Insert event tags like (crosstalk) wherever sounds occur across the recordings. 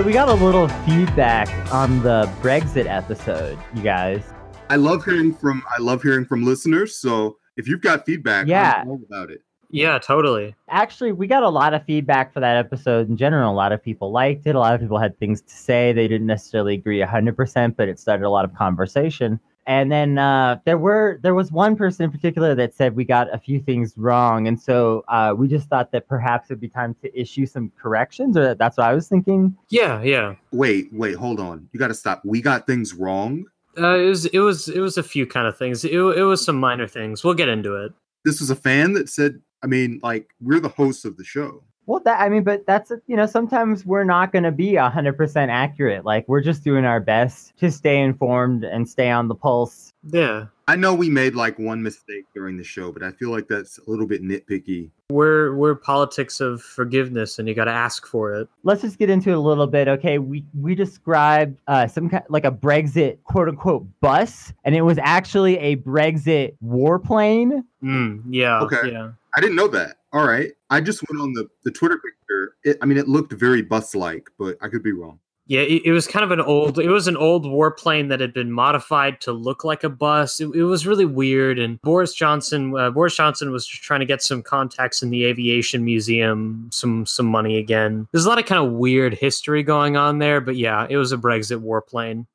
So we got a little feedback on the Brexit episode, you guys. I love hearing from I love hearing from listeners. So if you've got feedback, Yeah. I'm all about it. Yeah, totally. Actually, we got a lot of feedback for that episode in general. A lot of people liked it. A lot of people had things to say. They didn't necessarily agree 100%, but it started a lot of conversation. And then uh, there were there was one person in particular that said we got a few things wrong, and so uh, we just thought that perhaps it'd be time to issue some corrections, or that's what I was thinking. Yeah, yeah. Wait, wait, hold on. You got to stop. We got things wrong. Uh, it was it was it was a few kind of things. It, it was some minor things. We'll get into it. This was a fan that said, I mean, like we're the hosts of the show. Well, that I mean, but that's you know sometimes we're not going to be a hundred percent accurate. Like we're just doing our best to stay informed and stay on the pulse. Yeah, I know we made like one mistake during the show, but I feel like that's a little bit nitpicky. we're we're politics of forgiveness, and you got to ask for it. Let's just get into it a little bit. Okay, we we described uh, some kind like a Brexit quote unquote bus, and it was actually a Brexit warplane. Mm, yeah. Okay. Yeah. I didn't know that. All right. I just went on the, the Twitter picture. It, I mean, it looked very bus like, but I could be wrong. Yeah, it, it was kind of an old. It was an old warplane that had been modified to look like a bus. It, it was really weird. And Boris Johnson, uh, Boris Johnson was trying to get some contacts in the aviation museum, some some money again. There's a lot of kind of weird history going on there. But yeah, it was a Brexit warplane.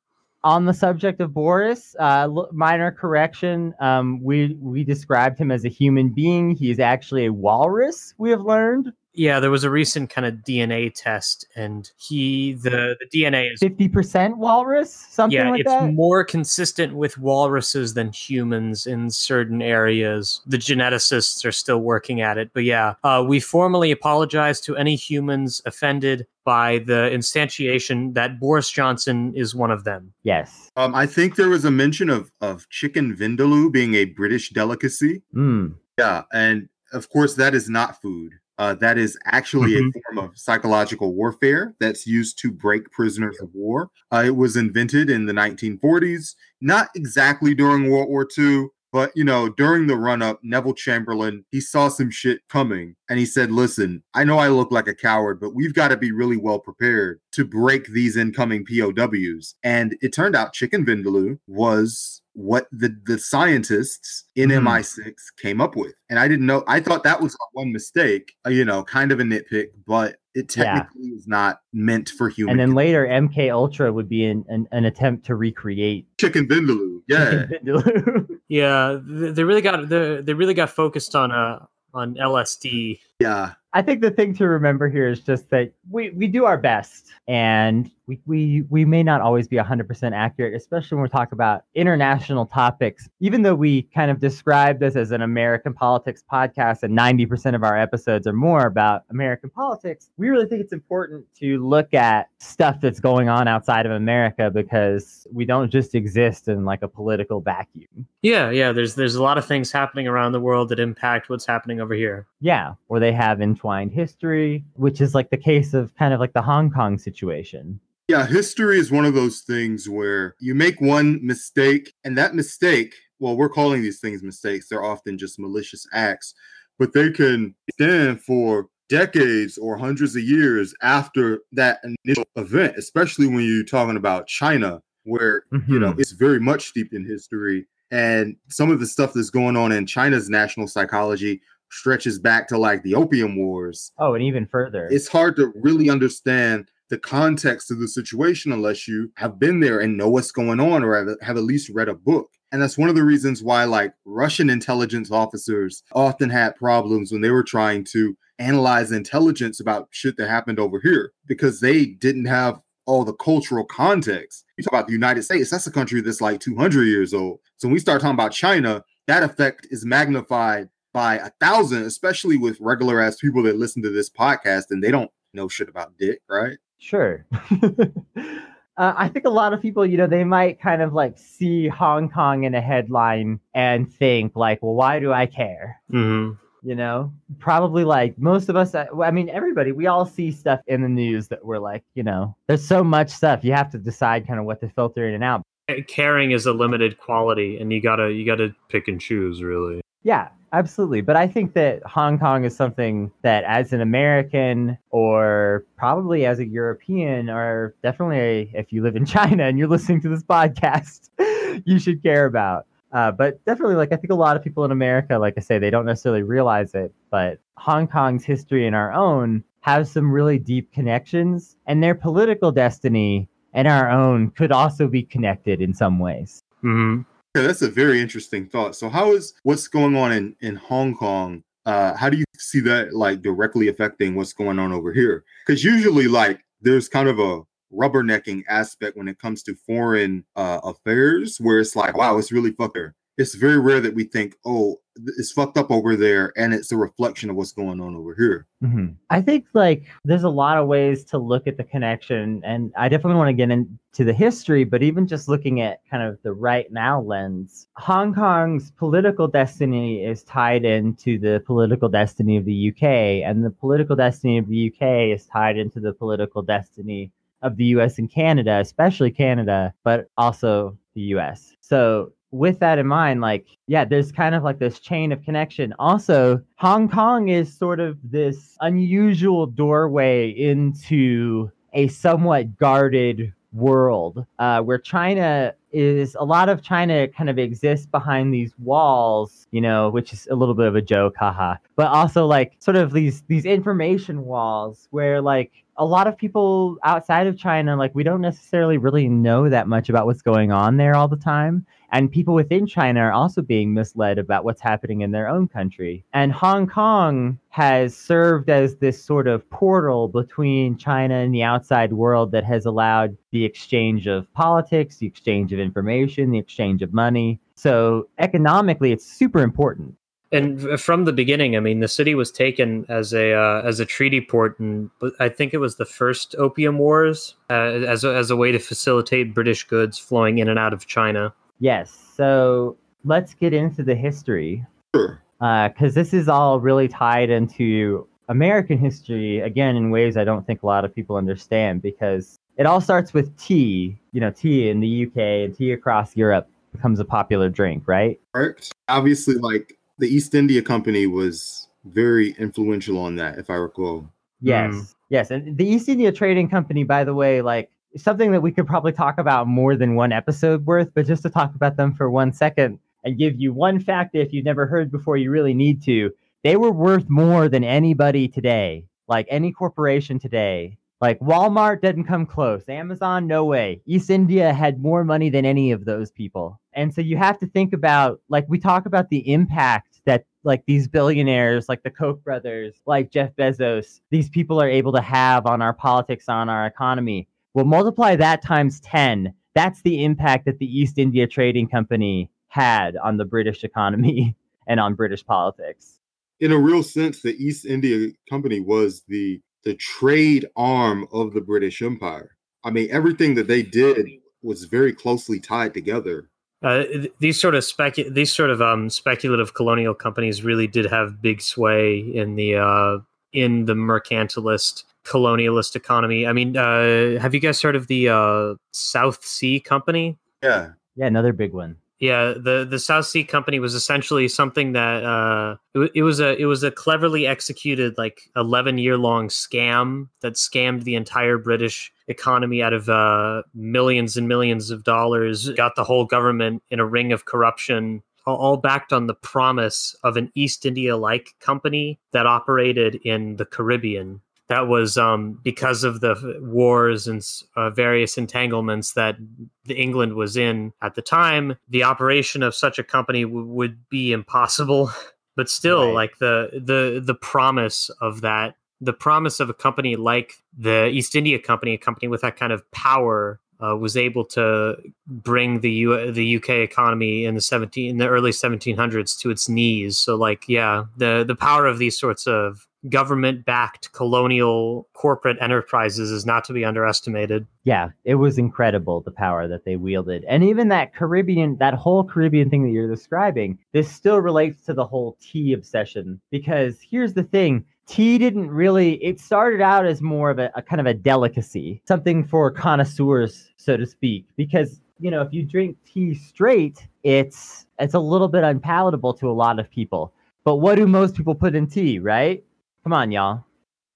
On the subject of Boris, uh, minor correction. Um, we we described him as a human being. He is actually a walrus. We have learned Yeah, there was a recent kind of DNA test, and he the the DNA is fifty percent walrus, something like that. yeah, like it's that. more consistent with walruses than humans in certain areas. The geneticists are still working at it, but yeah, uh, we formally apologize to any humans offended by the instantiation that Boris Johnson is one of them. yes. Um, I think there was a mention of, of chicken vindaloo being a British delicacy. Mm. Yeah. And of course, that is not food. Uh, that is actually Mhm. a form of psychological warfare that's used to break prisoners of war. Uh, it was invented in the 1940s, not exactly during World War II, but you know, during the run up, Neville Chamberlain he saw some shit coming, and he said, "Listen, I know I look like a coward, but we've got to be really well prepared to break these incoming POWs." And it turned out chicken vindaloo was what the the scientists in Mhm. MI6 came up with. And I didn't know. I thought that was one mistake. uh, You know, kind of a nitpick, but it Yeah. technically is not meant for human. And then later, MK Ultra would be an, an, an attempt to recreate chicken vindaloo. Yeah. Chicken Vindaloo. (laughs) Yeah, they really got they really got focused on uh on LSD. Yeah. I think the thing to remember here is just that we, we do our best and we, we, we may not always be 100% accurate, especially when we talk about international topics. Even though we kind of describe this as an American politics podcast and 90% of our episodes are more about American politics, we really think it's important to look at stuff that's going on outside of America because we don't just exist in like a political vacuum. Yeah, yeah. There's there's a lot of things happening around the world that impact what's happening over here. Yeah, where they have entwined history, which is like the case of kind of like the Hong Kong situation. Yeah, history is one of those things where you make one mistake, and that mistake, well, we're calling these things mistakes. They're often just malicious acts, but they can stand for decades or hundreds of years after that initial event, especially when you're talking about China, where, you know, Mhm. it's very much steeped in history. And some of the stuff that's going on in China's national psychology stretches back to like the Opium Wars Oh, and even further. it's hard to really understand the context of the situation unless you have been there and know what's going on or have, have at least read a book. And that's one of the reasons why, like, Russian intelligence officers often had problems when they were trying to analyze intelligence about shit that happened over here because they didn't have all the cultural context. You talk about the United States, that's a country that's like 200 years old. So when we start talking about China, that effect is magnified by a thousand, especially with regular ass people that listen to this podcast and they don't know shit about dick, right? Sure. (laughs) uh, I think a lot of people, you know, they might kind of like see Hong Kong in a headline and think, like, well, why do I care? hmm You know, probably like most of us, uh, I mean, everybody, we all see stuff in the news that we're like, you know, there's so much stuff. You have to decide kind of what to filter in and out. Caring is a limited quality, and you gotta you gotta pick and choose. Really. Yeah. Absolutely. But I think that Hong Kong is something that, as an American or probably as a European, or definitely if you live in (laughs) China and you're listening to this podcast, (laughs) you should care about. Uh, but definitely, like I think a lot of people in America, like I say, they don't necessarily realize it, but Hong Kong's history and our own have some really deep connections, and their political destiny and our own could also be connected in some ways. hmm That's a very interesting thought. So, how is what's going on in in Hong Kong? Uh, how do you see that like directly affecting what's going on over here? Because usually, like, there's kind of a rubbernecking aspect when it comes to foreign uh, affairs, where it's like, wow, it's really fucked there. It's very rare that we think, oh, it's fucked up over there, and it's a reflection of what's going on over here. hmm I think like there's a lot of ways to look at the connection, and I definitely want to get into the history, but even just looking at kind of the right now lens, Hong Kong's political destiny is tied into the political destiny of the UK, and the political destiny of the UK is tied into the political destiny of the US and Canada, especially Canada, but also the US. So with that in mind, like, yeah, there's kind of like this chain of connection. Also, Hong Kong is sort of this unusual doorway into a somewhat guarded world uh, where China is a lot of China kind of exists behind these walls, you know, which is a little bit of a joke, haha. But also like sort of these these information walls where like a lot of people outside of China, like we don't necessarily really know that much about what's going on there all the time. And people within China are also being misled about what's happening in their own country. And Hong Kong has served as this sort of portal between China and the outside world that has allowed the exchange of politics, the exchange of information, the exchange of money. So economically, it's super important. And from the beginning, I mean, the city was taken as a uh, as a treaty port, and but I think it was the first Opium Wars uh, as a, as a way to facilitate British goods flowing in and out of China. Yes. So let's get into the history Sure. because this is all really tied into American history again in ways I don't think a lot of people understand because it all starts with tea. You know, tea in the UK and tea across Europe becomes a popular drink, right? Correct. Obviously, like the East India Company was very influential on that, if I recall. Yes. Mm. Yes. And the East India Trading Company, by the way, like something that we could probably talk about more than one episode worth, but just to talk about them for one second and give you one fact that if you've never heard before, you really need to. They were worth more than anybody today, like any corporation today. Like Walmart didn't come close. Amazon, no way. East India had more money than any of those people. And so you have to think about, like, we talk about the impact that, like, these billionaires, like the Koch brothers, like Jeff Bezos, these people are able to have on our politics, on our economy. Well, multiply that times 10. That's the impact that the East India Trading Company had on the British economy (laughs) and on British politics. In a real sense, the East India Company was the the trade arm of the British Empire. I mean, everything that they did was very closely tied together. Uh, these sort of specu- these sort of um, speculative colonial companies really did have big sway in the uh, in the mercantilist colonialist economy. I mean, uh, have you guys heard of the uh, South Sea Company? Yeah. Yeah, another big one. Yeah, the the South Sea Company was essentially something that uh, it, it was a it was a cleverly executed like eleven year long scam that scammed the entire British economy out of uh, millions and millions of dollars, got the whole government in a ring of corruption. all- All backed on the promise of an East India like company that operated in the Caribbean. That was um, because of the wars and uh, various entanglements that the England was in at the time, the operation of such a company w- would be impossible. (laughs) But still, Right. like the the the promise of that, the promise of a company like the East India Company, a company with that kind of power, uh, was able to bring the U- the UK economy in the seventeen in the early seventeen hundreds to its knees. So, like, yeah, the the power of these sorts of government backed colonial corporate enterprises is not to be underestimated. Yeah, it was incredible the power that they wielded. And even that Caribbean, that whole Caribbean thing that you're describing, this still relates to the whole tea obsession. Because here's the thing tea didn't really, it started out as more of a, a kind of a delicacy, something for connoisseurs, so to speak. Because, you know, if you drink tea straight, it's it's a little bit unpalatable to a lot of people. But what do most people put in tea, right? Come on, y'all.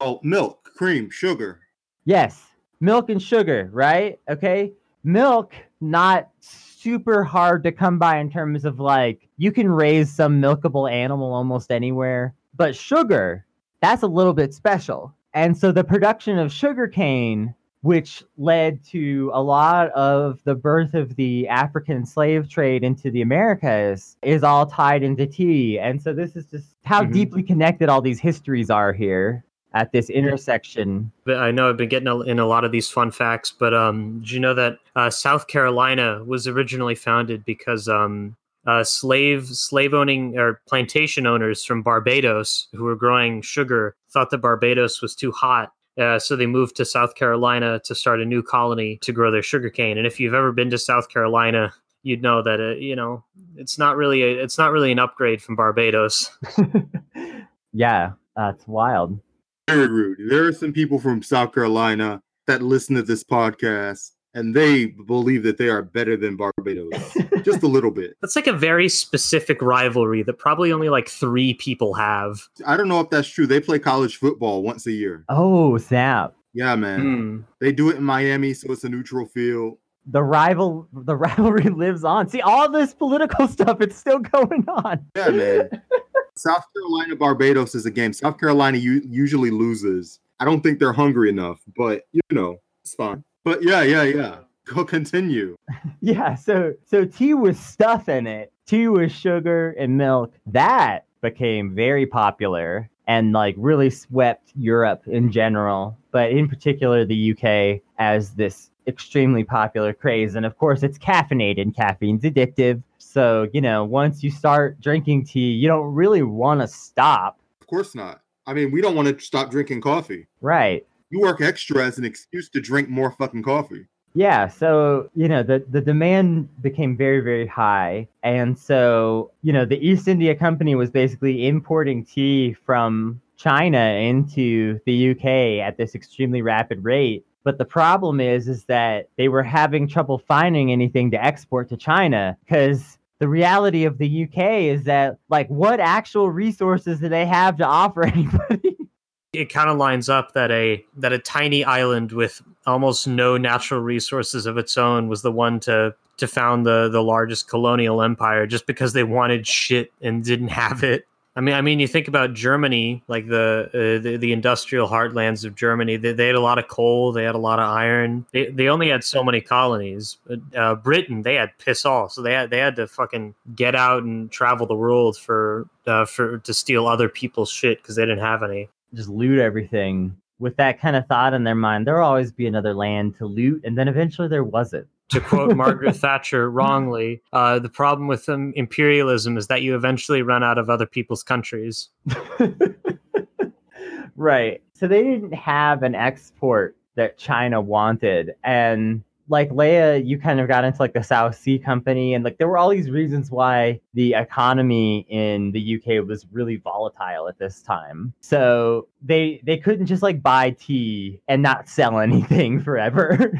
Oh, milk, cream, sugar. Yes, milk and sugar, right? Okay. Milk, not super hard to come by in terms of like you can raise some milkable animal almost anywhere, but sugar, that's a little bit special. And so the production of sugarcane, which led to a lot of the birth of the African slave trade into the Americas, is all tied into tea. And so this is just how Mhm. deeply connected all these histories are here at this intersection. But I know I've been getting in a lot of these fun facts, but um, did you know that uh, South Carolina was originally founded because um, uh, slave slave owning or plantation owners from Barbados who were growing sugar thought that Barbados was too hot. Uh, so they moved to South Carolina to start a new colony to grow their sugarcane. And if you've ever been to South Carolina, you'd know that uh, you know it's not really a, it's not really an upgrade from Barbados. (laughs) yeah, that's wild. Very rude. There are some people from South Carolina that listen to this podcast and they believe that they are better than Barbados. (laughs) Just a little bit. That's like a very specific rivalry that probably only like three people have. I don't know if that's true. They play college football once a year. oh, snap. Yeah, man. Hmm. They do it in Miami, so it's a neutral field. The rival the (laughs) rivalry lives on. See all this political (laughs) stuff, it's still going on. Yeah, man. South Carolina Barbados is a game. South Carolina u- usually loses. I don't think they're hungry enough, but you know, it's fine. But yeah, yeah, yeah. Go continue. (laughs) Yeah, so so tea with stuff in it. Tea with sugar and milk. That became very popular and like really swept Europe in general, but in particular the UK as this extremely popular craze. And of course, it's caffeinated. Caffeine's addictive. So, you know, once you start drinking tea, you don't really want to stop. Of course not. I mean, we don't want to stop drinking coffee. Right. You work extra as an excuse to drink more fucking coffee. Yeah, so you know the the demand became very very high, and so you know the East India Company was basically importing tea from China into the UK at this extremely rapid rate. But the problem is is that they were having trouble finding anything to export to China because the reality of the UK is that like what actual resources do they have to offer (laughs) anybody? It kind of lines up that a that a tiny island with almost no natural resources of its own was the one to to found the the largest colonial empire just because they wanted shit and didn't have it. I mean, I mean, you think about Germany, like the uh, the, the industrial heartlands of Germany. They, they had a lot of coal, they had a lot of iron. They, they only had so many colonies. Uh, Britain, they had piss all, so they had they had to fucking get out and travel the world for uh, for to steal other people's shit because they didn't have any. Just loot everything with that kind of thought in their mind there'll always be another land to loot and then eventually there wasn't to quote Margaret (laughs) Thatcher wrongly, uh, the problem with um, imperialism is that you eventually run out of other people's countries. (laughs) right so they didn't have an export that china wanted and like leia you kind of got into like the south sea company and like there were all these reasons why the economy in the uk was really volatile at this time. So they they couldn't just like buy tea and not sell (laughs) anything forever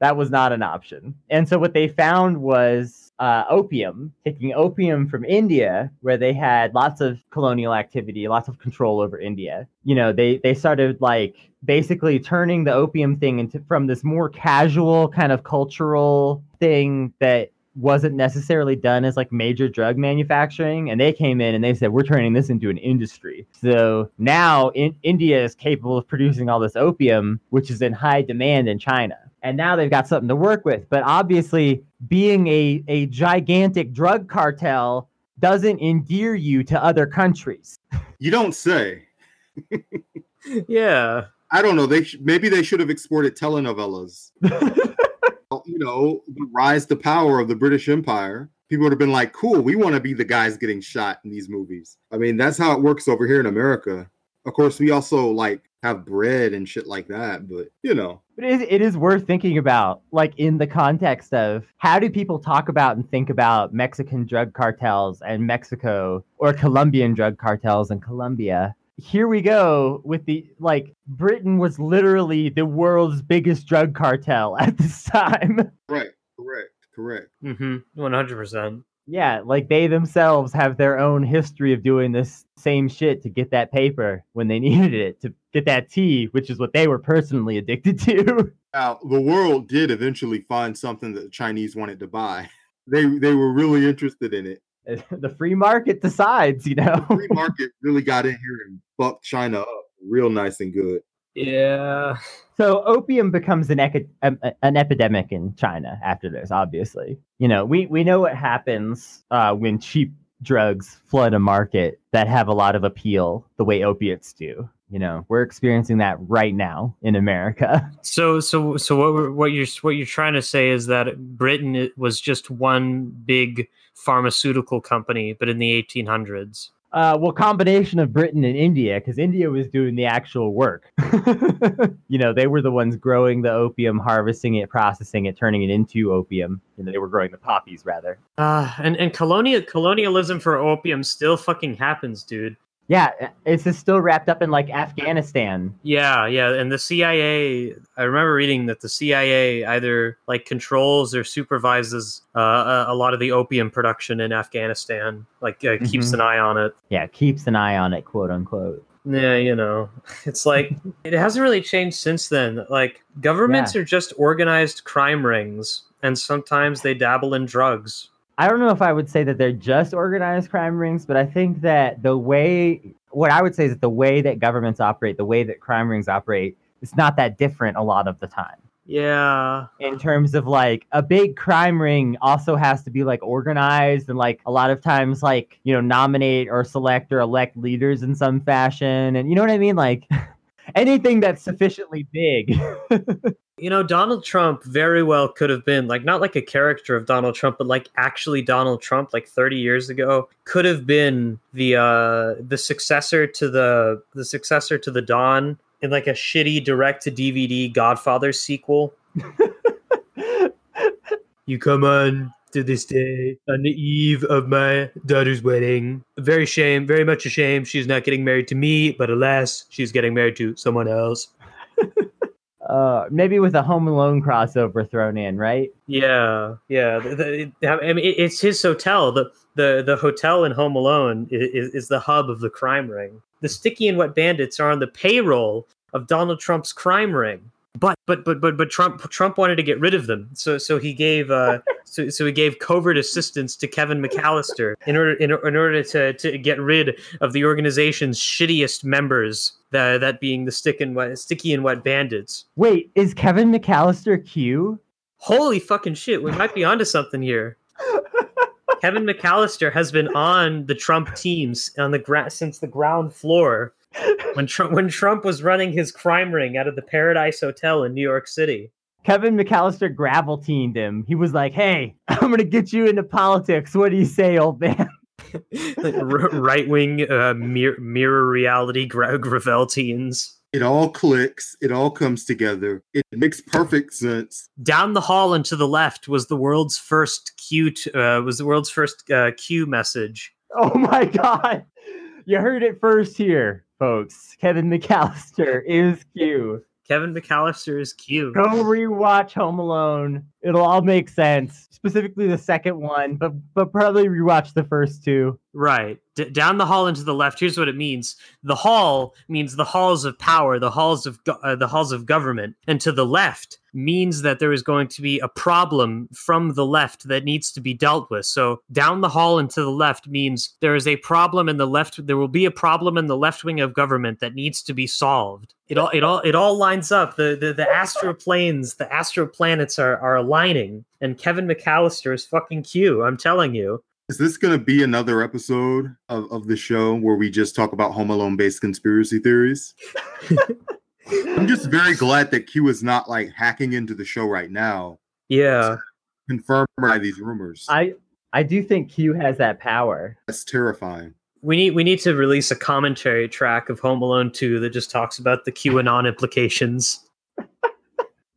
that was not an option. And so what they found was uh, opium, taking opium from India, where they had lots of colonial activity, lots of control over India. You know, they they started like basically turning the opium thing into from this more casual kind of cultural thing that wasn't necessarily done as like major drug manufacturing. And they came in and they said we're turning this into an industry. So now in, india is capable of producing all this opium which is in high demand in china and now they've got something to work with but obviously being a, a gigantic drug cartel doesn't endear you to other countries You don't say. (laughs) Yeah. I don't know. They sh- maybe they should have exported telenovelas. (laughs) you know, the rise to power of the British Empire. People would have been like, "Cool, we want to be the guys getting shot in these movies." I mean, that's how it works over here in America. Of course, we also like have bread and shit like that, but you know, But it is, it is worth thinking about, like in the context of how do people talk about and think about Mexican drug cartels and Mexico or Colombian drug cartels and Colombia? Here we go with the like Britain was literally the world's biggest drug cartel (laughs) at this time. right, correct, correct. Mm-hmm. One hundred percent. Yeah, like they themselves have their own history of doing this same shit to get that paper when they (laughs) needed it, to get that tea, which is what they were personally addicted to. (laughs) Now, the world did eventually find something that the Chinese wanted to buy. They they were really interested in it. (laughs) the free market decides, you know. The free market really got in here and bucked China up real nice and good. Yeah. So opium becomes an eco- um, an epidemic in China after this. Obviously, you know we we know what happens uh, when cheap drugs flood a market that have a lot of appeal, the way opiates do. You know, we're experiencing that right now in America. (laughs) So so so what what you're what you're trying to say is that Britain it was just one big pharmaceutical company, but in the 1800s. Uh, well, combination of Britain and India, because India was doing the actual work. (laughs) you know, they were the ones growing the opium, harvesting it, processing it, turning it into opium. You know, they were growing the poppies rather. Uh, and and colonial colonialism for opium still fucking happens, dude. Yeah, it's just still wrapped up in like Afghanistan. Yeah, yeah, and the CIA. I remember reading that the CIA either like controls or supervises uh, a, a lot of the opium production in Afghanistan, like uh, keeps Mhm. an eye on it. Yeah, keeps an eye on it, quote unquote. Yeah, you know, (laughs) it's like it hasn't really changed since then. Like governments are just organized crime rings, and sometimes they dabble in drugs. I don't know if I would say that they're just organized crime rings, but I think that the way, what I would say is that the way that governments operate, the way that crime rings operate, it's not that different a lot of the time. Yeah, in terms of like a big crime ring also has to be like organized and like a lot of times like you know nominate or select or elect leaders in some fashion and you know what i mean? Like (laughs) anything that's sufficiently big (laughs) you know, Donald Trump very well could have been like not like a character of Donald Trump, but like actually Donald Trump, like 30 years ago, could have been the uh the successor to the the successor to the Don in like a shitty direct to DVD Godfather sequel. (laughs) You come on to this day on the eve of my daughter's wedding. Very shame, very much a shame. She's not getting married to me, but alas, she's getting married to someone else. Uh maybe with a home alone crossover thrown in right Yeah, yeah. The, the, I mean, it's his hotel. the the The hotel in Home Alone is, is the hub of the crime ring. The Sticky and Wet Bandits are on the payroll of Donald Trump's crime ring. But but but but but Trump Trump wanted to get rid of them, so so he gave uh (laughs) so so he gave covert assistance to Kevin McAllister in order in, in order to to get rid of the organization's shittiest members. The, that being the stick and wet, sticky and wet bandits. wait is kevin mcallister q Holy fucking shit, we might be onto something here. Kevin (laughs) McAllister has been on the Trump teams on the gra- since the ground floor when Trump when Trump was running his crime ring out of the Paradise Hotel in New York City. kevin mcallister gravel teamed him he was like hey (laughs) i'm gonna get you into politics what do you say old man (laughs) right wing uh, mir- mirror reality gra- Graveltians. It all clicks. It all comes together. It makes perfect sense. Down the hall and to the left was the world's first Q t- uh, was the world's first uh, Q message. Oh my (laughs) god. You heard it first here, folks. Kevin McAllister is Q. Kevin McAllister is Q. Go rewatch Home Alone. It'll all make sense. Specifically the second one, but but probably rewatch the first two. Right. D- down the hall and to the left. Here's what it means. The hall means the halls of power, the halls of go- uh, the halls of government, and to the left means that there is going to be a problem from the left that needs to be dealt with. So down the hall and to the left means there is a problem in the left. There will be a problem in the left wing of government that needs to be solved. It all it all it all lines up. The the, the astro planes, the astro planets are are aligning, and Kevin McAllister is fucking Q. I'm telling you. Is this going to be another episode of, of the show where we just talk about Home Alone based conspiracy theories? (laughs) I'm just very glad that Q is not like hacking into the show right now, Yeah. confirmed by these rumors. I I do think Q has that power. That's terrifying. We need we need to release a commentary track of Home Alone 2 that just talks about the QAnon implications.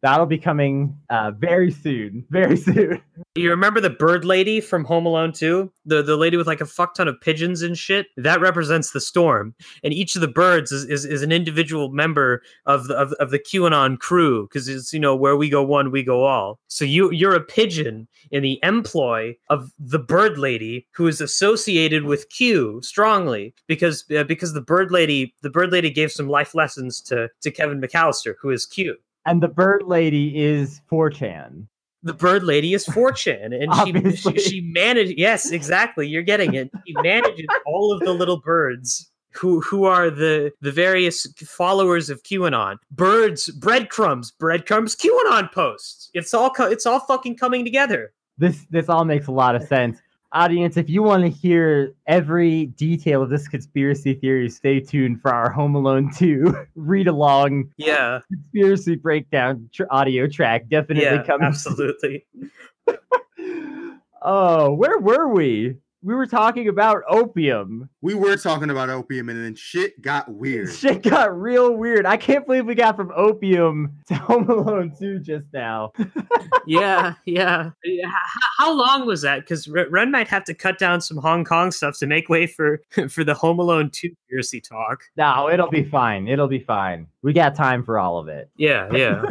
That'll be coming uh, very soon. Very soon. You remember the bird lady from Home Alone 2? The the lady with like a fuck ton of pigeons and shit? That represents the storm. And each of the birds is, is, is an individual member of the of, of the QAnon crew, because it's you know, where we go one, we go all. So you you're a pigeon in the employ of the bird lady who is associated with Q strongly because uh, because the bird lady the bird lady gave some life lessons to to Kevin McAllister, who is Q. And the bird lady is 4chan. the bird lady is 4chan and she, she she manages yes exactly you're getting it. She manages all of the little birds who who are the the various followers of qanon. Birds breadcrumbs breadcrumbs qanon posts. It's all co- it's all fucking coming together. This this all makes a lot of sense. Audience, if you want to hear every detail of this conspiracy theory, stay tuned for our Home Alone 2 (laughs) read along yeah conspiracy breakdown tr- audio track. Definitely yeah coming. absolutely (laughs) Oh, where were we? We were talking about opium. We were talking about opium, and then shit got weird. (laughs) Shit got real weird. I can't believe we got from opium (laughs) to Home Alone 2 just now. (laughs) yeah yeah Yeah, how long was that because ren might have to cut down some hong kong stuff to make way for for the home alone 2 conspiracy talk No, it'll be fine. It'll be fine. We got time for all of it. yeah yeah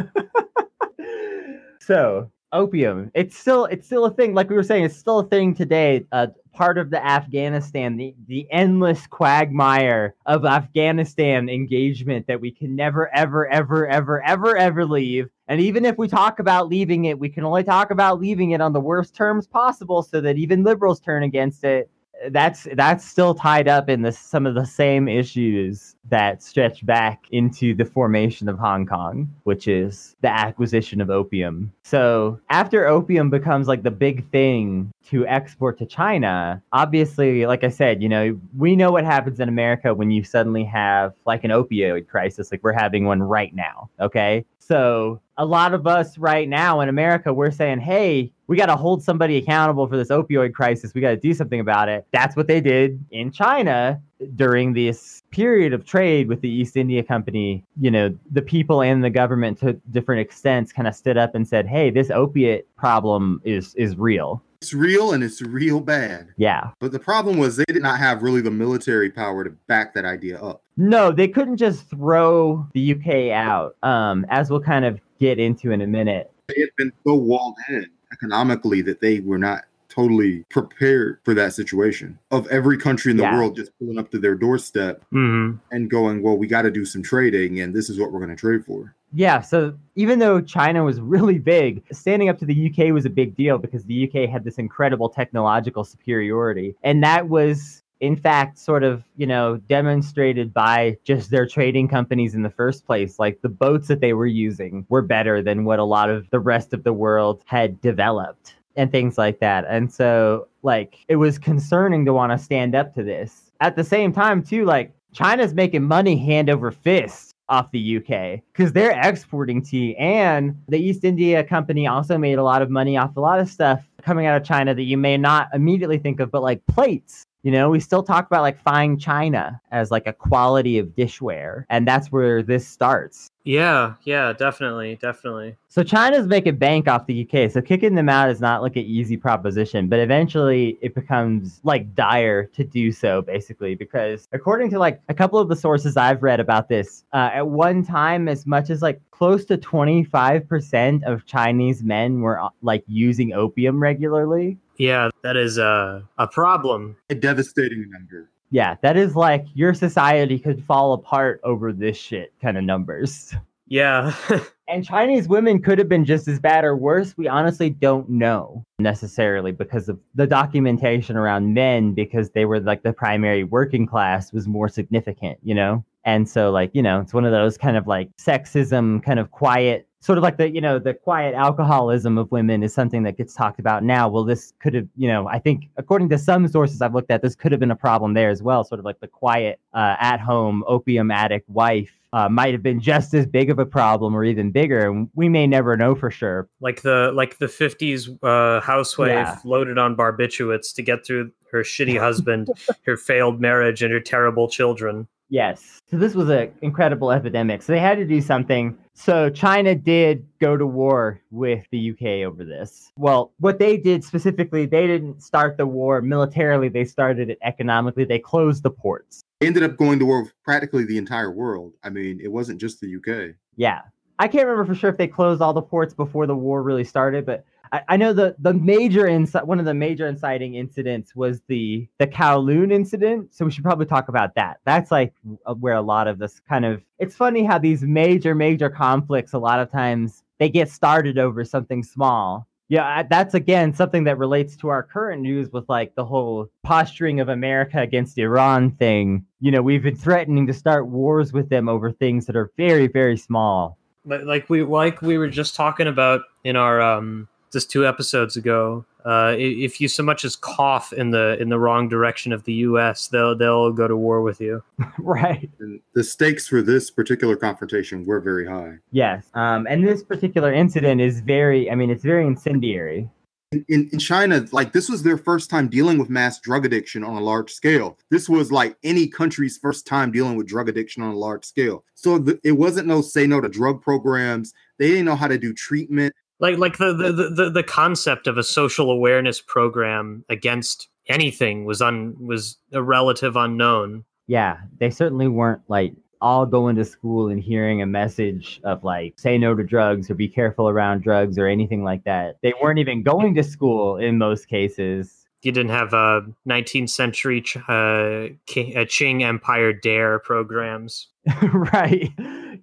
so opium it's still it's still a thing like we were saying it's still a thing today uh part of the afghanistan the the endless quagmire of afghanistan engagement that we can never ever ever ever ever ever leave. And even if we talk about leaving it we can only talk about leaving it on the worst terms possible so that even liberals turn against it that's that's still tied up in the some of the same issues that stretch back into the formation of Hong Kong, which is the acquisition of opium. So after opium becomes like the big thing to export to China, obviously, like I said, you know, we know what happens in America when you suddenly have like an opioid crisis, like we're having one right now. Okay. So a lot of us right now in America, we're saying, hey, we got to hold somebody accountable for this opioid crisis. We got to do something about it. That's what they did in China during this period of trade with the East India Company. You know, the people and the government to different extents kind of stood up and said, hey, this opiate problem is is real. It's real and it's real bad. Yeah. But the problem was they did not have really the military power to back that idea up. No, they couldn't just throw the UK out, um, as we'll kind of get into in a minute. They had been so walled in economically that they were not totally prepared for that situation of every country in the Yeah. world just pulling up to their doorstep mm-hmm. and going, well, we got to do some trading and this is what we're going to trade for. Yeah, so even though China was really big, standing up to the UK was a big deal because the UK had this incredible technological superiority. And that was, in fact, sort of, you know, demonstrated by just their trading companies in the first place. Like the boats that they were using were better than what a lot of the rest of the world had developed and things like that. And so, like, it was concerning to want to stand up to this. At the same time, too, like, China's making money hand over fist off the UK because they're exporting tea. And the East India Company also made a lot of money off a lot of stuff coming out of China that you may not immediately think of, but like plates. You know, we still talk about like fine china as like a quality of dishware. And that's where this starts. Yeah, yeah, definitely, definitely. So China's making bank off the UK. So kicking them out is not like an easy proposition, but eventually it becomes like dire to do so, basically, because according to like a couple of the sources I've read about this, uh, at one time, as much as like close to 25% of Chinese men were uh, like using opium regularly. Yeah, that is uh, a problem. A devastating number. Yeah, that is like your society could fall apart over this shit kind of numbers. Yeah. (laughs) And Chinese women could have been just as bad or worse. We honestly don't know necessarily because of the documentation around men, because they were like the primary working class was more significant, you know? And so, like, you know, it's one of those kind of like sexism, kind of quiet, sort of like the, you know, the quiet alcoholism of women is something that gets talked about now. Well, this could have, you know, I think according to some sources I've looked at, this could have been a problem there as well. Sort of like the quiet, uh, at home opium addict wife uh, might have been just as big of a problem or even bigger. And we may never know for sure. like the like the 50s uh, housewife Yeah. loaded on barbiturates to get through her shitty husband, (laughs) her failed marriage, and her terrible children. Yes. So this was an incredible epidemic. So they had to do something. So China did go to war with the UK over this. Well, what they did specifically, they didn't start the war militarily, they started it economically. They closed the ports. Ended up going to war with practically the entire world. I mean, it wasn't just the UK. Yeah. I can't remember for sure if they closed all the ports before the war really started, but I, know the the major insight one of the major inciting incidents was the the Kowloon incident. So we should probably talk about that. That's like where a lot of this kind of it's funny how these major major conflicts a lot of times they get started over something small. Yeah, that's again something that relates to our current news with like the whole posturing of America against Iran thing. You know, we've been threatening to start wars with them over things that are very, very small. Like we like we were just talking about in our um just two episodes ago. Uh, if you so much as cough in the in the wrong direction of the U.S., they'll they'll go to war with you. (laughs) right. And the stakes for this particular confrontation were very high. Yes. Um, and this particular incident is very. I mean, it's very incendiary. In, in China, like this was their first time dealing with mass drug addiction on a large scale. This was like any country's first time dealing with drug addiction on a large scale. So the, it wasn't no say no to drug programs. They didn't know how to do treatment like like the, the the the concept of a social awareness program against anything was un was a relative unknown yeah they certainly weren't like all going to school and hearing a message of like say no to drugs or be careful around drugs or anything like that they weren't even going to school in most cases you didn't have a 19th century uh, uh, Qing Empire Dare programs. (laughs) right.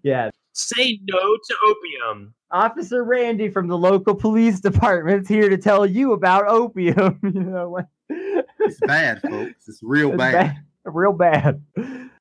Yeah. Say no to opium. Officer Randy from the local police department's here to tell you about opium. (laughs) you know, what? it's bad, folks. It's real it's bad. bad. Real bad.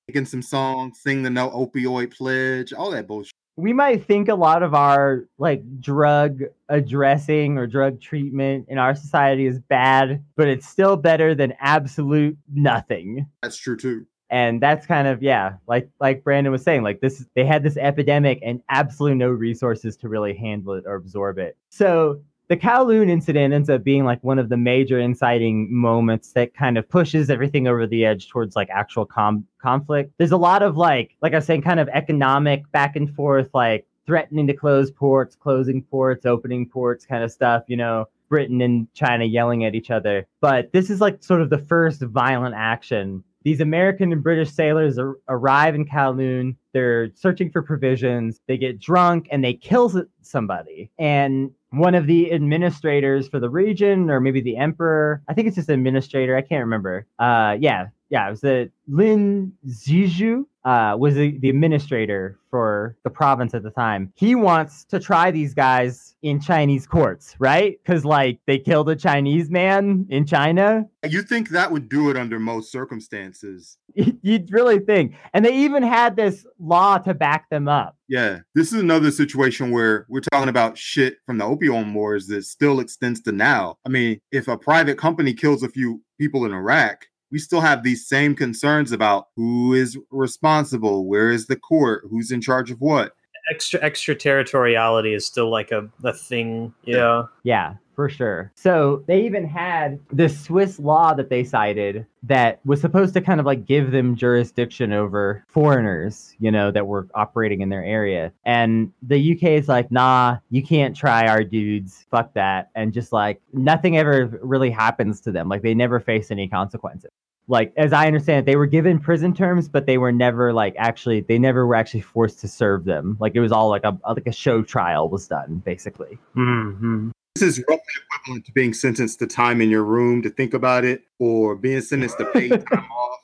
Making some songs, sing the no opioid pledge, all that bullshit. We might think a lot of our like drug addressing or drug treatment in our society is bad, but it's still better than absolute nothing. That's true too and that's kind of yeah like like brandon was saying like this they had this epidemic and absolutely no resources to really handle it or absorb it. So the kowloon incident ends up being like one of the major inciting moments that kind of pushes everything over the edge towards like actual com- conflict. There's a lot of like like i was saying kind of economic back and forth like threatening to close ports closing ports opening ports kind of stuff you know britain and china yelling at each other. But this is like sort of the first violent action these American and British sailors ar- arrive in Kowloon. They're searching for provisions. They get drunk and they kill somebody. And one of the administrators for the region, or maybe the emperor, I think it's just administrator. I can't remember. Uh, yeah, yeah, it was the Lin Zexu uh, was the, the administrator for the province at the time. He wants to try these guys in Chinese courts, right? Because like they killed a Chinese man in China. You think that would do it under most circumstances? (laughs) You'd really think. And they even had this law to back them up. Yeah, this is another situation where we're talking about shit from the opium wars that still extends to now. I mean, if a private company kills a few people in Iraq, we still have these same concerns about who is responsible, where is the court, who's in charge of what. Extra extraterritoriality is still like a, a thing. Yeah. Yeah for sure. So they even had this Swiss law that they cited that was supposed to kind of like give them jurisdiction over foreigners, you know, that were operating in their area. And the UK is like, nah, you can't try our dudes. Fuck that. And just like nothing ever really happens to them. Like they never face any consequences like as I understand it, they were given prison terms, but they were never like actually they never were actually forced to serve them. Like it was all like a like a show trial was done basically. Mm-hmm. This is roughly equivalent to being sentenced to time in your room to think about it, or being sentenced to paid (laughs) time off.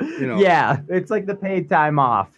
You know. Yeah, it's like the paid time off.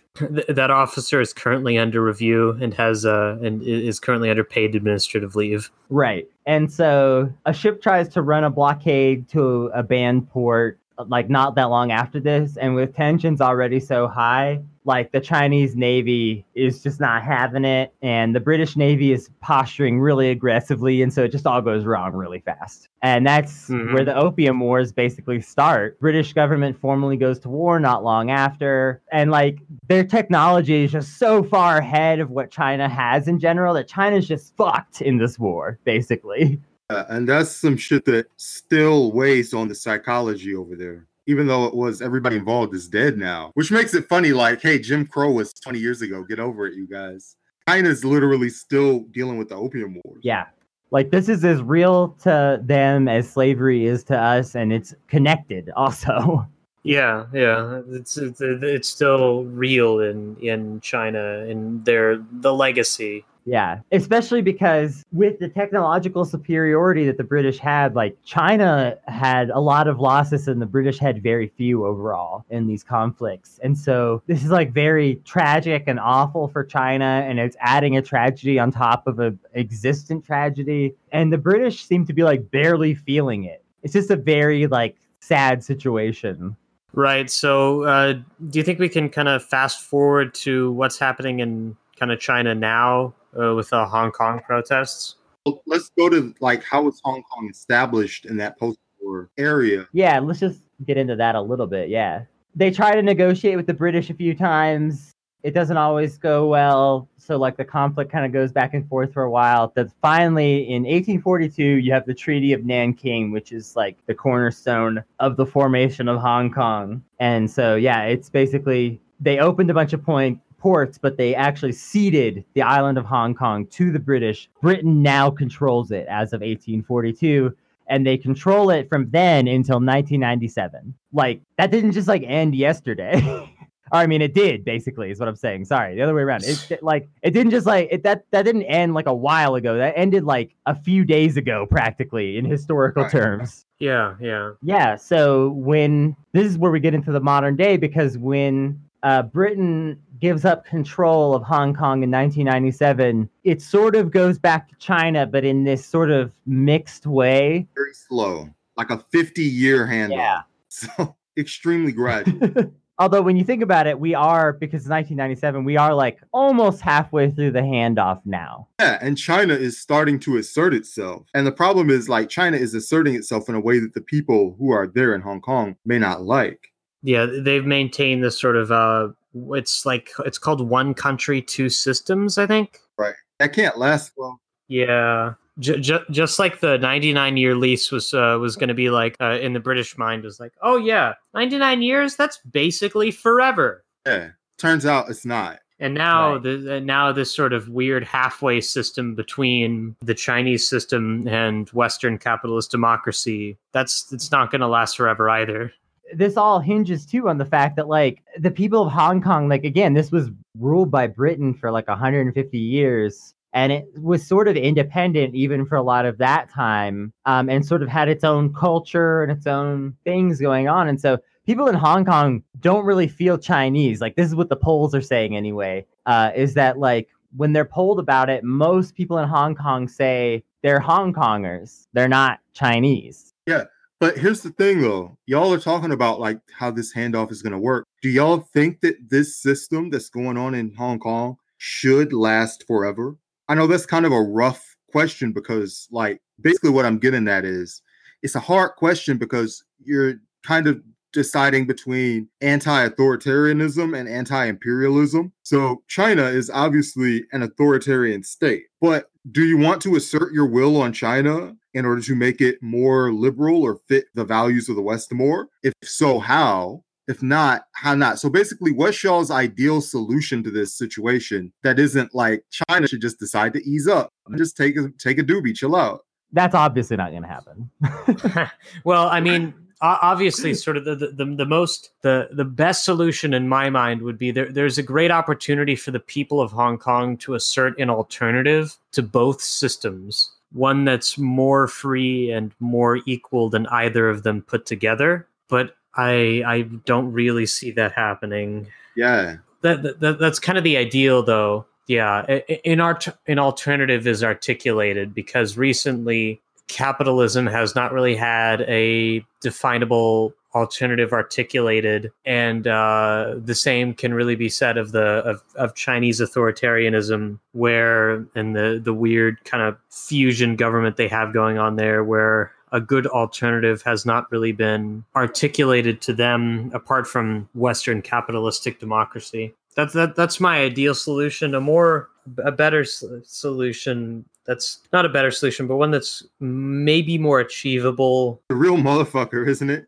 that officer is currently under review and has uh and is currently under paid administrative leave. Right. And so a ship tries to run a blockade to a banned port like not that long after this and with tensions already so high like the chinese navy is just not having it and the british navy is posturing really aggressively and so it just all goes wrong really fast. And that's mm-hmm. where the opium wars basically start. British government formally goes to war not long after and like their technology is just so far ahead of what china has in general that china's just fucked in this war basically (laughs) uh, and that's some shit that still weighs on the psychology over there. even though it was everybody involved is dead now, which makes it funny. Like, hey, Jim Crow was 20 years ago. Get over it, you guys. China's literally still dealing with the opium wars. Yeah. Like this is as real to them as slavery is to us, and it's connected (laughs) also. Yeah, yeah, it's it's, it's still real in in China and their the legacy. Yeah, especially because with the technological superiority that the British had, like China had a lot of losses and the British had very few overall in these conflicts. And so this is like very tragic and awful for China and it's adding a tragedy on top of a existent tragedy. And the British seem to be like barely feeling it. It's just a very like sad situation. Right. So, uh, do you think we can kind of fast forward to what's happening in kind of China now uh, with the Hong Kong protests? Well, let's go to like how was Hong Kong established in that post-war area? Yeah, let's just get into that a little bit. Yeah, they try to negotiate with the British a few times. It doesn't always go well. So like the conflict kind of goes back and forth for a while. That finally in 1842 you have the Treaty of Nanking, which is like the cornerstone of the formation of Hong Kong. And so yeah, it's basically they opened a bunch of point ports, but they actually ceded the island of Hong Kong to the British. Britain now controls it as of 1842 and they control it from then until 1997. Like that didn't just like end yesterday. (laughs) I mean, it did basically is what I'm saying. Sorry, the other way around. It, it like it didn't just like it that that didn't end like a while ago. That ended like a few days ago, practically in historical right. terms. Yeah, yeah, yeah. So when this is where we get into the modern day because when uh, Britain gives up control of Hong Kong in 1997, it sort of goes back to China, but in this sort of mixed way. Very slow, like a 50 year handoff. Yeah. (laughs) So extremely gradual. (laughs) Although when you think about it, we are because 1997, we are like almost halfway through the handoff now. Yeah, and China is starting to assert itself. And the problem is like China is asserting itself in a way that the people who are there in Hong Kong may not like. Yeah, they've maintained this sort of uh it's like it's called one country two systems i think. Right. That can't last well yeah. J- j- just like the 99 year lease was uh, was going to be like uh, in the british mind was like oh yeah 99 years? That's basically forever. Yeah. Turns out it's not. And now right. the now this sort of weird halfway system between the Chinese system and Western capitalist democracy that's it's not going to last forever either this all hinges too on the fact that like the people of Hong Kong, like again, this was ruled by Britain for like 150 years. And it was sort of independent even for a lot of that time, um, and sort of had its own culture and its own things going on. And so people in Hong Kong don't really feel Chinese. Like this is what the polls are saying anyway. Uh, is that like when they're polled about it, most people in Hong Kong say they're Hong Kongers. They're not Chinese. Yeah. But here's the thing though. Y'all are talking about like how this handoff is going to work. Do y'all think that this system that's going on in Hong Kong should last forever? I know that's kind of a rough question because like basically what I'm getting at is it's a hard question because you're kind of deciding between anti-authoritarianism and anti-imperialism. So China is obviously an authoritarian state, but do you want to assert your will on China in order to make it more liberal or fit the values of the West more? If so, how? If not, how not? So basically, what's y'all's ideal solution to this situation that isn't like China should just decide to ease up and just take a take a doobie, chill out? That's obviously not going to happen. (laughs) well, I mean, obviously sort of the, the, the most the the best solution in my mind would be there there's a great opportunity for the people of Hong Kong to assert an alternative to both systems one that's more free and more equal than either of them put together but i i don't really see that happening. Yeah. That, that that's kind of the ideal though. Yeah in our an alternative is articulated because recently capitalism has not really had a definable alternative articulated and uh, the same can really be said of the of, of chinese authoritarianism where and the the weird kind of fusion government they have going on there where a good alternative has not really been articulated to them apart from western capitalistic democracy. That's that, that's my ideal solution. A more a better solution that's not a better solution, but one that's maybe more achievable. The real motherfucker, isn't it?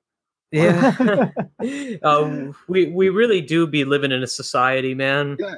Yeah. um, (laughs) we we really do be living in a society, man. Yeah.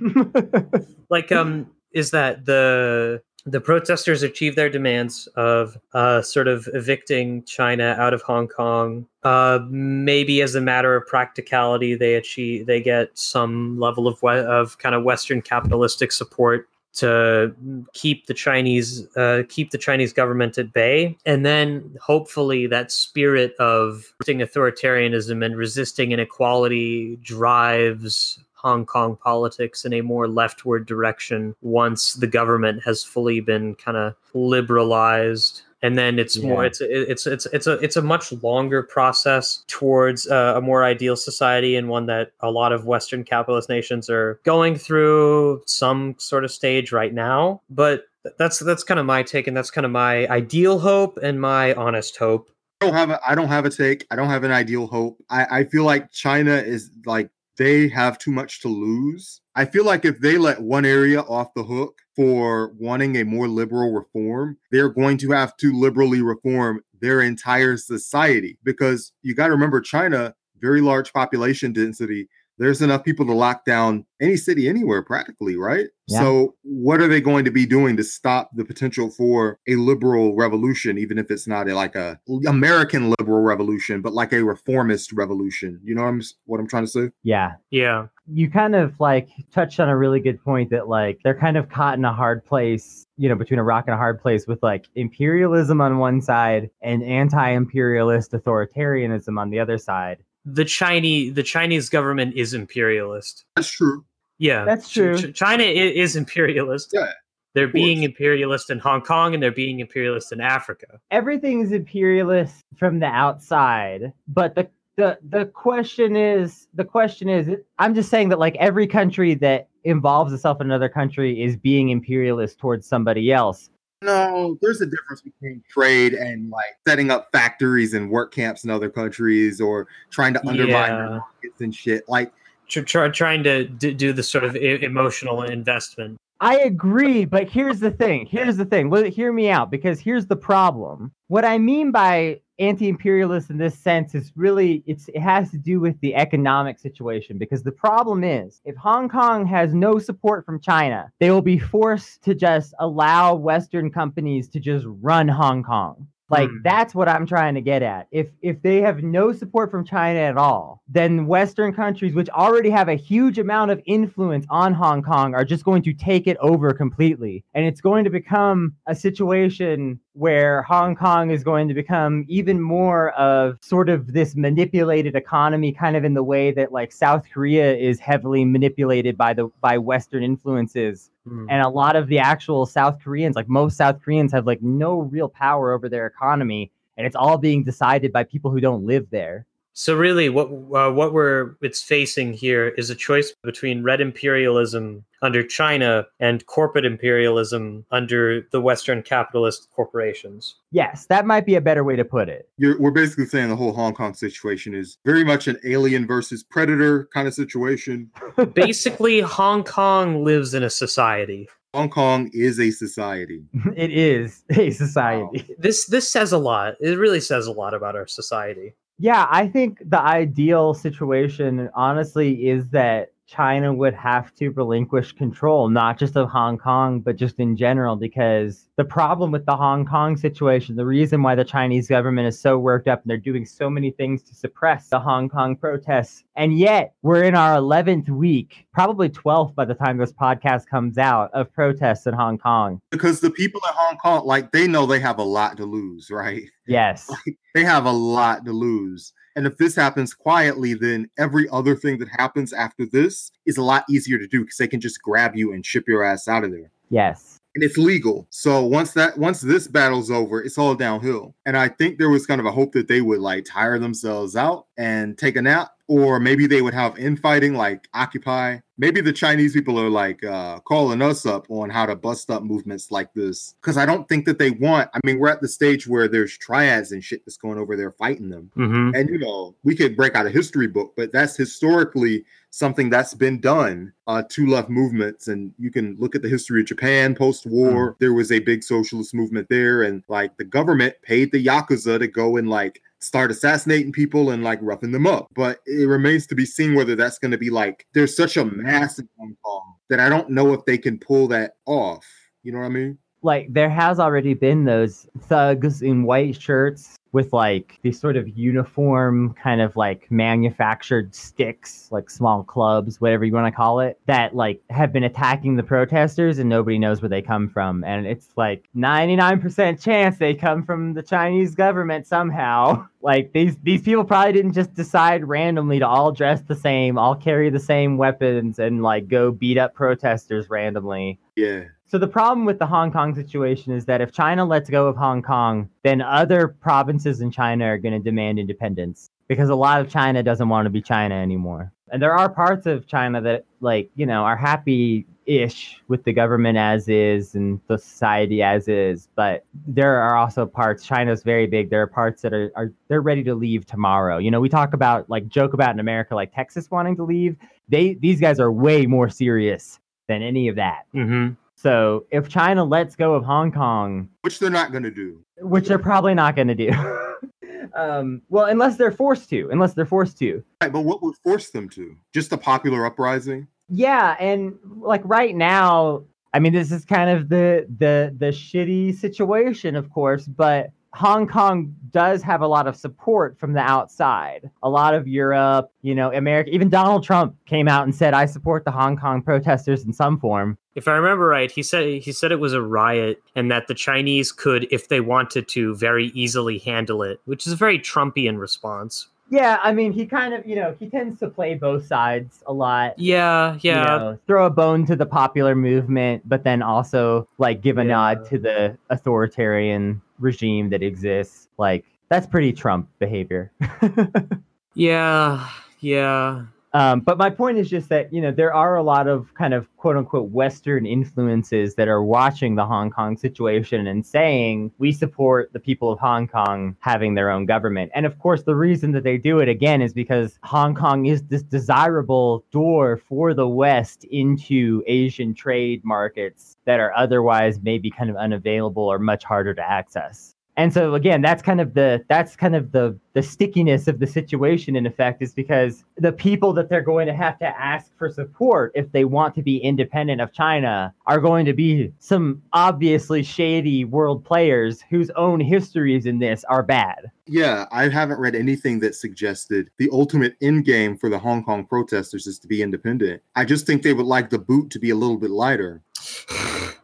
(laughs) Like, um, is that the the protesters achieve their demands of uh, sort of evicting China out of Hong Kong. Uh, maybe as a matter of practicality, they achieve they get some level of we- of kind of Western capitalistic support to keep the Chinese uh, keep the Chinese government at bay, and then hopefully that spirit of resisting authoritarianism and resisting inequality drives Hong Kong politics in a more leftward direction once the government has fully been kind of liberalized and then it's more it's it's it's it's a it's a much longer process towards uh, a more ideal society and one that a lot of western capitalist nations are going through some sort of stage right now but that's that's kind of my take and that's kind of my ideal hope and my honest hope I don't have a, I don't have a take. I don't have an ideal hope. I, I feel like China is like they have too much to lose. I feel like if they let one area off the hook for wanting a more liberal reform, they're going to have to liberally reform their entire society because you got to remember China, very large population density. There's enough people to lock down any city anywhere practically, right? Yeah. So, what are they going to be doing to stop the potential for a liberal revolution, even if it's not a, like a American liberal revolution, but like a reformist revolution? You know what I'm what I'm trying to say? yeah. yeah you kind of like touched on a really good point that like they're kind of caught in a hard place you know between a rock and a hard place with like imperialism on one side and anti-imperialist authoritarianism on the other side the chinese the chinese government is imperialist That's true. Yeah, That's true. Ch- China i- is imperialist. Yeah, they're being course. imperialist in Hong Kong and they're being imperialist in Africa. everything is imperialist from the outside but the the the question is the question is i'm just saying that like every country that involves itself in another country is being imperialist towards somebody else No, there's a difference between trade and like setting up factories and work camps in other countries or trying to undermine Yeah. markets and shit. Like, Tr- tr- trying to d- do the sort of e- emotional investment. I agree, but here's the thing. Here's the thing. Let hear me out because here's the problem. What I mean by anti-imperialist in this sense is really it's it has to do with the economic situation because the problem is if Hong Kong has no support from China, they will be forced to just allow western companies to just run Hong Kong. Like Hmm. that's what I'm trying to get at. If if they have no support from China at all, then Western countries, which already have a huge amount of influence on Hong Kong, are just going to take it over completely, and it's going to become a situation where Hong Kong is going to become even more of sort of this manipulated economy, kind of in the way that like South Korea is heavily manipulated by the by Western influences Hmm. and a lot of the actual South Koreans, like most South Koreans, have like no real power over their economy, and it's all being decided by people who don't live there. So really, what uh, what we're it's facing here is a choice between red imperialism under China and corporate imperialism under the Western capitalist corporations. Yes, that might be a better way to put it. you're, we're basically saying the whole Hong Kong situation is very much an alien versus predator kind of situation. (laughs) Basically, Hong Kong lives in a society. Hong Kong is a society. (laughs) it is a society. This this says a lot. It really says a lot about our society. Yeah, I think the ideal situation, honestly, is that China would have to relinquish control, not just of Hong Kong, but just in general, because the problem with the Hong Kong situation, the reason why the Chinese government is so worked up and they're doing so many things to suppress the Hong Kong protests, and yet we're in our 11th week, probably 12th by the time this podcast comes out, of protests in Hong Kong. Because the people in Hong Kong, like, they know they have a lot to lose, right? Yes. (laughs) They have a lot to lose. And if this happens quietly, then every other thing that happens after this is a lot easier to do because they can just grab you and ship your ass out of there. Yes. and it's legal. So once that once this battle's over, it's all downhill. And I think there was kind of a hope that they would like tire themselves out and take a nap, or maybe they would have infighting like Occupy. Maybe the Chinese people are like uh, calling us up on how to bust up movements like this because I don't think that they want. I mean, we're at the stage where there's triads and shit that's going over there fighting them. Mm-hmm. And you know, we could break out a history book, but that's historically something that's been done uh, to left movements. And you can look at the history of Japan post war. There was a big socialist movement there, and like the government paid the Yakuza to go and like start assassinating people and like roughing them up. But it remains to be seen whether that's going to be like there's such a massive Kong that I don't know if they can pull that off. You know what I mean? Like there has already been those thugs in white shirts with like these sort of uniform kind of like manufactured sticks like small clubs whatever you want to call it that like have been attacking the protesters and nobody knows where they come from. And it's like 99% chance they come from the chinese government somehow. (laughs) Like these these people probably didn't just decide randomly to all dress the same all carry the same weapons and like go beat up protesters randomly. Yeah. So the problem with the Hong Kong situation is that if China lets go of Hong Kong, then other provinces in China are going to demand independence because a lot of China doesn't want to be China anymore. And there are parts of China that like, you know, are happy ish with the government as is and the society as is, but there are also parts China's very big. There are parts that are, are they're ready to leave tomorrow. You know, we talk about like joke about in America like Texas wanting to leave. They these guys are way more serious than any of that. Mm-hmm. So if China lets go of Hong Kong, Which they're not going to do. which they're probably not going to do, (laughs) um, well, unless they're forced to, unless they're forced to. Right, but what would force them to? Just a popular uprising? Yeah, and like right now, I mean, this is kind of the the the shitty situation, of course, but Hong Kong does have a lot of support from the outside. A lot of Europe, you know, America, even Donald Trump came out and said, "I support the Hong Kong protesters in some form." If I remember right, he said he said it was a riot and that the Chinese could, if they wanted to, very easily handle it, which is a very Trumpian response. Yeah, I mean, he kind of, you know, he tends to play both sides a lot. Yeah, you yeah. know, throw a bone to the popular movement, but then also like give a Yeah. nod to the authoritarian regime that exists. Like that's pretty Trump behavior. (laughs) Yeah, yeah. Um, but my point is just that you know there are a lot of kind of quote unquote Western influences that are watching the Hong Kong situation and saying we support the people of Hong Kong having their own government. And of course, the reason that they do it again is because Hong Kong is this desirable door for the West into Asian trade markets that are otherwise maybe kind of unavailable or much harder to access. And so again, that's kind of the that's kind of the the stickiness of the situation in effect is because the people that they're going to have to ask for support if they want to be independent of China are going to be some obviously shady world players whose own histories in this are bad. Yeah, I haven't read anything that suggested the ultimate end game for the Hong Kong protesters is to be independent. I just think they would like the boot to be a little bit lighter.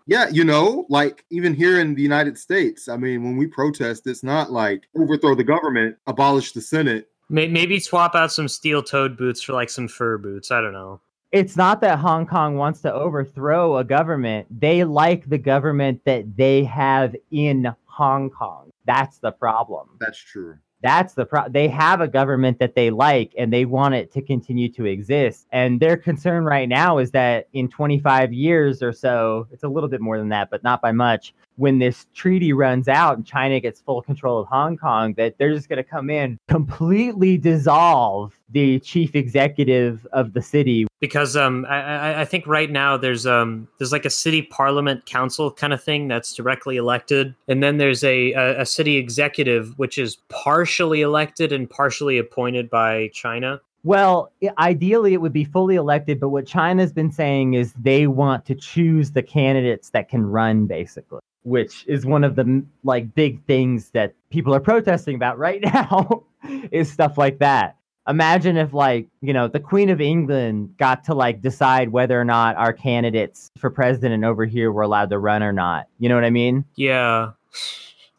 Yeah, you know, like even here in the United States, I mean, when we protest, it's not like overthrow the government, abolish the Senate. Maybe swap out some steel-toed boots for like some fur boots. I don't know. It's not that Hong Kong wants to overthrow a government. They like the government that they have in Hong Kong. That's the problem. That's true. That's the pro. They have a government that they like and they want it to continue to exist. And their concern right now is that in 25 years or so, it's a little bit more than that, but not by much. When this treaty runs out and China gets full control of Hong Kong, that they're just going to come in, completely dissolve the chief executive of the city. because um I, I think right now there's um there's like a city parliament council kind of thing that's directly elected and then there's a, a a city executive which is partially elected and partially appointed by China. Well, ideally, it would be fully elected, but what China's been saying is they want to choose the candidates that can run, basically, which is one of the like big things that people are protesting about right (laughs) now. is stuff like that. Imagine if, like, you know, the Queen of England got to like decide whether or not our candidates for president over here were allowed to run or not. You know what I mean? Yeah.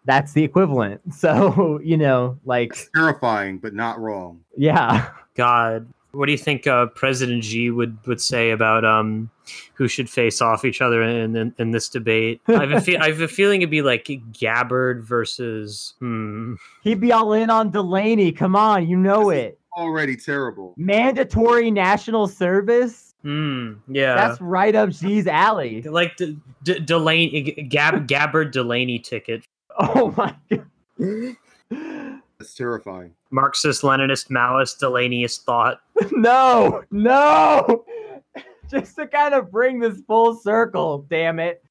That's the equivalent. (laughs) So, you know, like, It's terrifying, but not wrong. yeah. God. What do you think uh, President Xi would, would say about um, who should face off each other in, in, in this debate? I have, a fe- I have a feeling it'd be like Gabbard versus. Hmm. He'd be all in on Delaney. Come on, you know it. Already terrible. Mandatory national service? Hmm. Yeah. That's right up G's alley. like the D- Delaney Gab Gabbard Delaney ticket. Oh my god. That's terrifying. Marxist, Leninist, Maoist, Delaneyist thought. (laughs) No, no. (laughs) Just to kind of bring this full circle, damn it.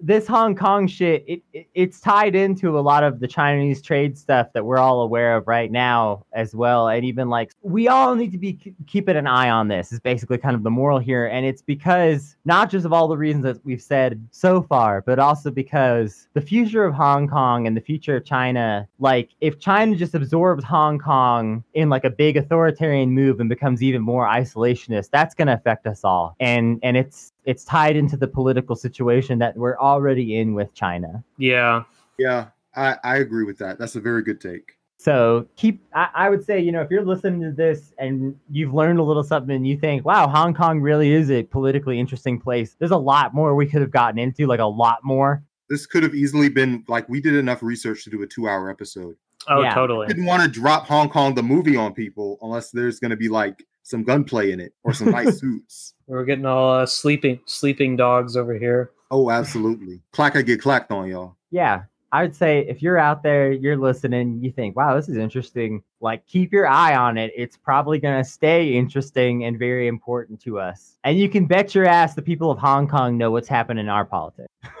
This Hong Kong shit, it, it it's tied into a lot of the Chinese trade stuff that we're all aware of right now as well. And even like we all need to be keeping an eye on this. Is basically kind of the moral here, and it's because not just of all the reasons that we've said so far, but also because the future of Hong Kong and the future of China, like if China just absorbs Hong Kong in like a big authoritarian move and becomes even more isolationist, that's going to affect us all. And and it's it's tied into the political situation that we're already in with China. Yeah. Yeah, I, I agree with that. That's a very good take. So keep, I, I would say, you know, if you're listening to this and you've learned a little something and you think, wow, Hong Kong really is a politically interesting place, there's a lot more we could have gotten into, like a lot more. This could have easily been like we did enough research to do a two hour episode. Oh, Yeah. totally. didn't want to drop Hong Kong the movie on people unless there's going to be like some gunplay in it or some nice (laughs) suits. We're getting all uh, sleeping sleeping dogs over here. Oh, absolutely. Clack, I get clacked on y'all. Yeah. I would say if you're out there, you're listening, you think, wow, this is interesting. Like, keep your eye on it. It's probably going to stay interesting and very important to us. And you can bet your ass the people of Hong Kong know what's happening in our politics. (laughs)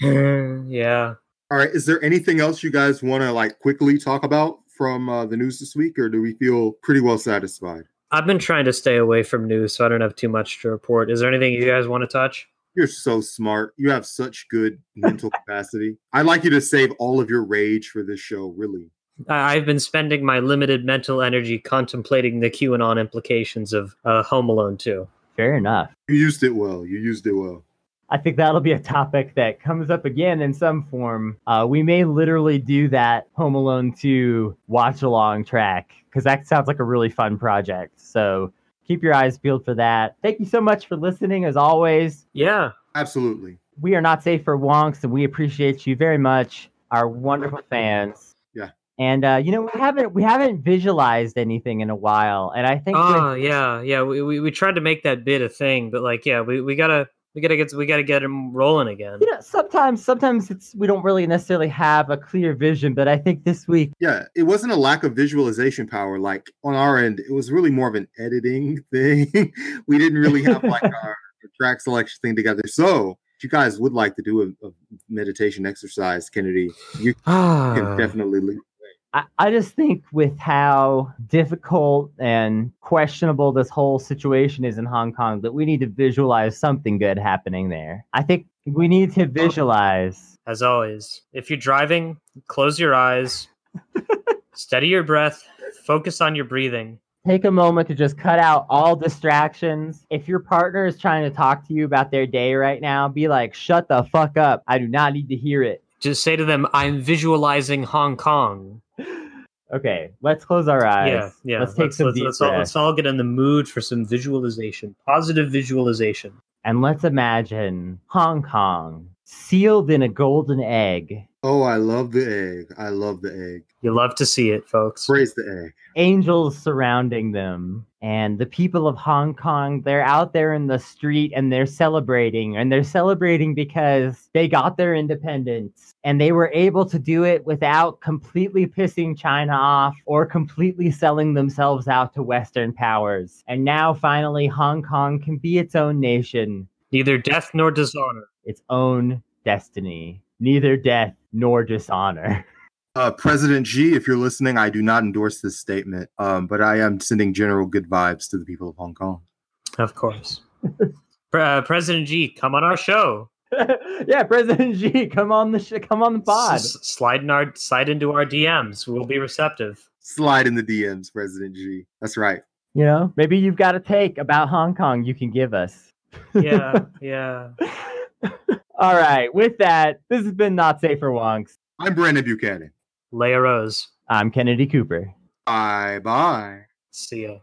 yeah. All right. Is there anything else you guys want to like quickly talk about from uh, the news this week, or do we feel pretty well satisfied? I've been trying to stay away from news, so I don't have too much to report. Is there anything you guys want to touch? You're so smart. You have such good mental capacity. I'd like you to save all of your rage for this show, really. I- I've been spending my limited mental energy contemplating the QAnon implications of uh, Home Alone 2. Fair enough. You used it well. You used it well. I think that'll be a topic that comes up again in some form. Uh, we may literally do that Home Alone 2 watch along track because that sounds like a really fun project. So keep your eyes peeled for that. Thank you so much for listening, as always. Yeah. Absolutely. We are not safe for wonks, and we appreciate you very much, our wonderful fans. Yeah. And uh, you know we haven't we haven't visualized anything in a while, and I think with- Oh, yeah. Yeah. We, we, we tried to make that bit a thing, but like, yeah, we, we gotta. We gotta get we gotta get him rolling again. you know sometimes sometimes it's we don't really necessarily have a clear vision, but I think this week Yeah, it wasn't a lack of visualization power. Like on our end, it was really more of an editing (laughs) thing. we didn't really have like (laughs) our track selection thing together. So, if you guys would like to do a, a meditation exercise, Kennedy, you (sighs) can definitely leave. I, I just think with how difficult and questionable this whole situation is in Hong Kong, that we need to visualize something good happening there. I think we need to visualize. As always, if you're driving, close your eyes, (laughs) steady your breath, focus on your breathing. Take a moment to just cut out all distractions. If your partner is trying to talk to you about their day right now, be like, shut the fuck up. I do not need to hear it. Just say to them, I'm visualizing Hong Kong. Okay, let's close our eyes. Yeah, yeah. Let's take some let's, deep let's all, let's all get in the mood for some visualization, positive visualization. And let's imagine Hong Kong sealed in a golden egg. Oh, I love the egg. I love the egg. You love to see it, folks. Praise the egg. angels surrounding them and the people of hong kong they're out there in the street and they're celebrating and they're celebrating because they got their independence and they were able to do it without completely pissing china off or completely selling themselves out to western powers and now finally hong kong can be its own nation Neither death nor dishonor. Its own destiny neither death nor dishonor (laughs) Uh, President G, if you're listening, I do not endorse this statement, um, but I am sending general good vibes to the people of Hong Kong. Of course. Uh, President G, come on our show. (laughs) yeah president g come on the sh- come on the pod S- slide in our slide into our DMs. We'll be receptive. Slide in the DMs, President G. That's right. You know, maybe you've got a take about Hong Kong you can give us. Yeah, (laughs) yeah. (laughs) All right. With that, this has been Not Safe for Wonks. I'm Brandon Buchanan. Leia Rose. I'm Kennedy Cooper. Bye bye. See ya.